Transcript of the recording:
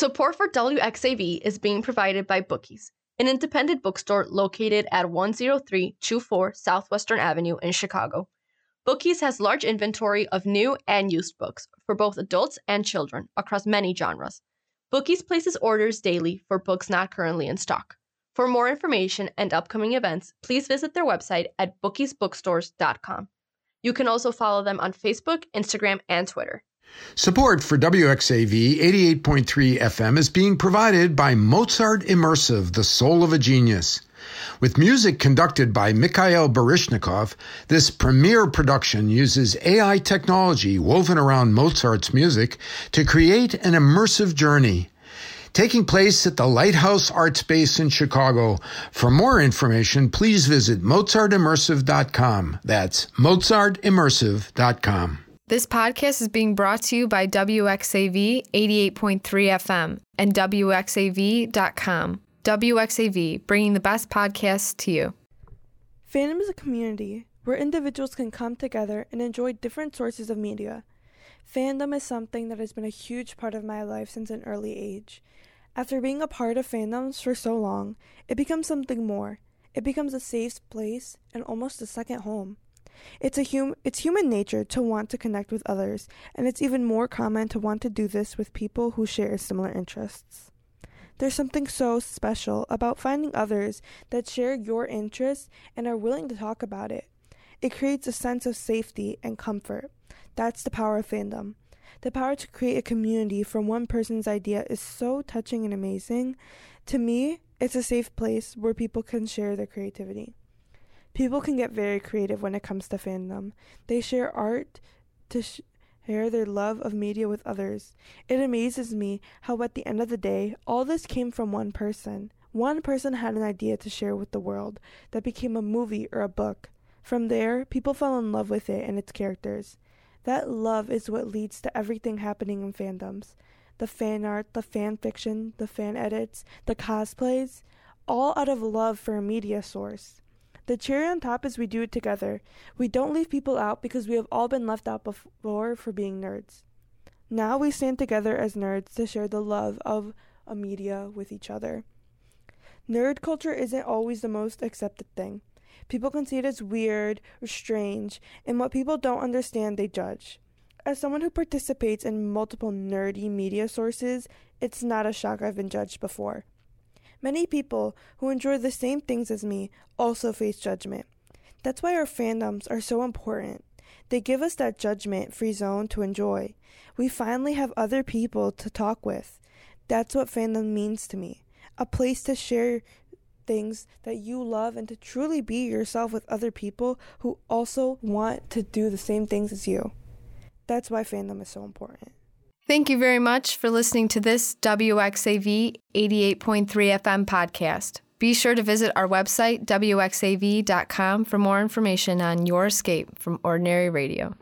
Support for WXAV is being provided by Bookies, an independent bookstore located at 10324 South Western Avenue in Chicago. Bookies has large inventory of new and used books for both adults and children across many genres. Bookies places orders daily for books not currently in stock. For more information and upcoming events, please visit their website at bookiesbookstores.com. You can also follow them on Facebook, Instagram, and Twitter. Support for WXAV 88.3 FM is being provided by Mozart Immersive, the soul of a genius. With music conducted by Mikhail Baryshnikov, this premiere production uses AI technology woven around Mozart's music to create an immersive journey. Taking place at the Lighthouse Art Space in Chicago. For more information, please visit mozartimmersive.com. That's mozartimmersive.com. This podcast is being brought to you by WXAV 88.3 FM and WXAV.com. WXAV, bringing the best podcasts to you. Fandom is a community where individuals can come together and enjoy different sources of media. Fandom is something that has been a huge part of my life since an early age. After being a part of fandoms for so long, it becomes something more. It becomes a safe place and almost a second home. It's a hum- it's human nature to want to connect with others, and it's even more common to want to do this with people who share similar interests. There's something so special about finding others that share your interests and are willing to talk about it. It creates a sense of safety and comfort. That's the power of fandom. The power to create a community from one person's idea is so touching and amazing. To me, it's a safe place where people can share their creativity. People can get very creative when it comes to fandom. They share art to sh- share their love of media with others. It amazes me how, at the end of the day, all this came from one person. One person had an idea to share with the world that became a movie or a book. From there, people fell in love with it and its characters. That love is what leads to everything happening in fandoms the fan art, the fan fiction, the fan edits, the cosplays, all out of love for a media source. The cherry on top is we do it together. We don't leave people out because we have all been left out before for being nerds. Now we stand together as nerds to share the love of a media with each other. Nerd culture isn't always the most accepted thing. People can see it as weird or strange, and what people don't understand, they judge. As someone who participates in multiple nerdy media sources, it's not a shock I've been judged before. Many people who enjoy the same things as me also face judgment. That's why our fandoms are so important. They give us that judgment free zone to enjoy. We finally have other people to talk with. That's what fandom means to me a place to share things that you love and to truly be yourself with other people who also want to do the same things as you. That's why fandom is so important. Thank you very much for listening to this WXAV 88.3 FM podcast. Be sure to visit our website, WXAV.com, for more information on your escape from ordinary radio.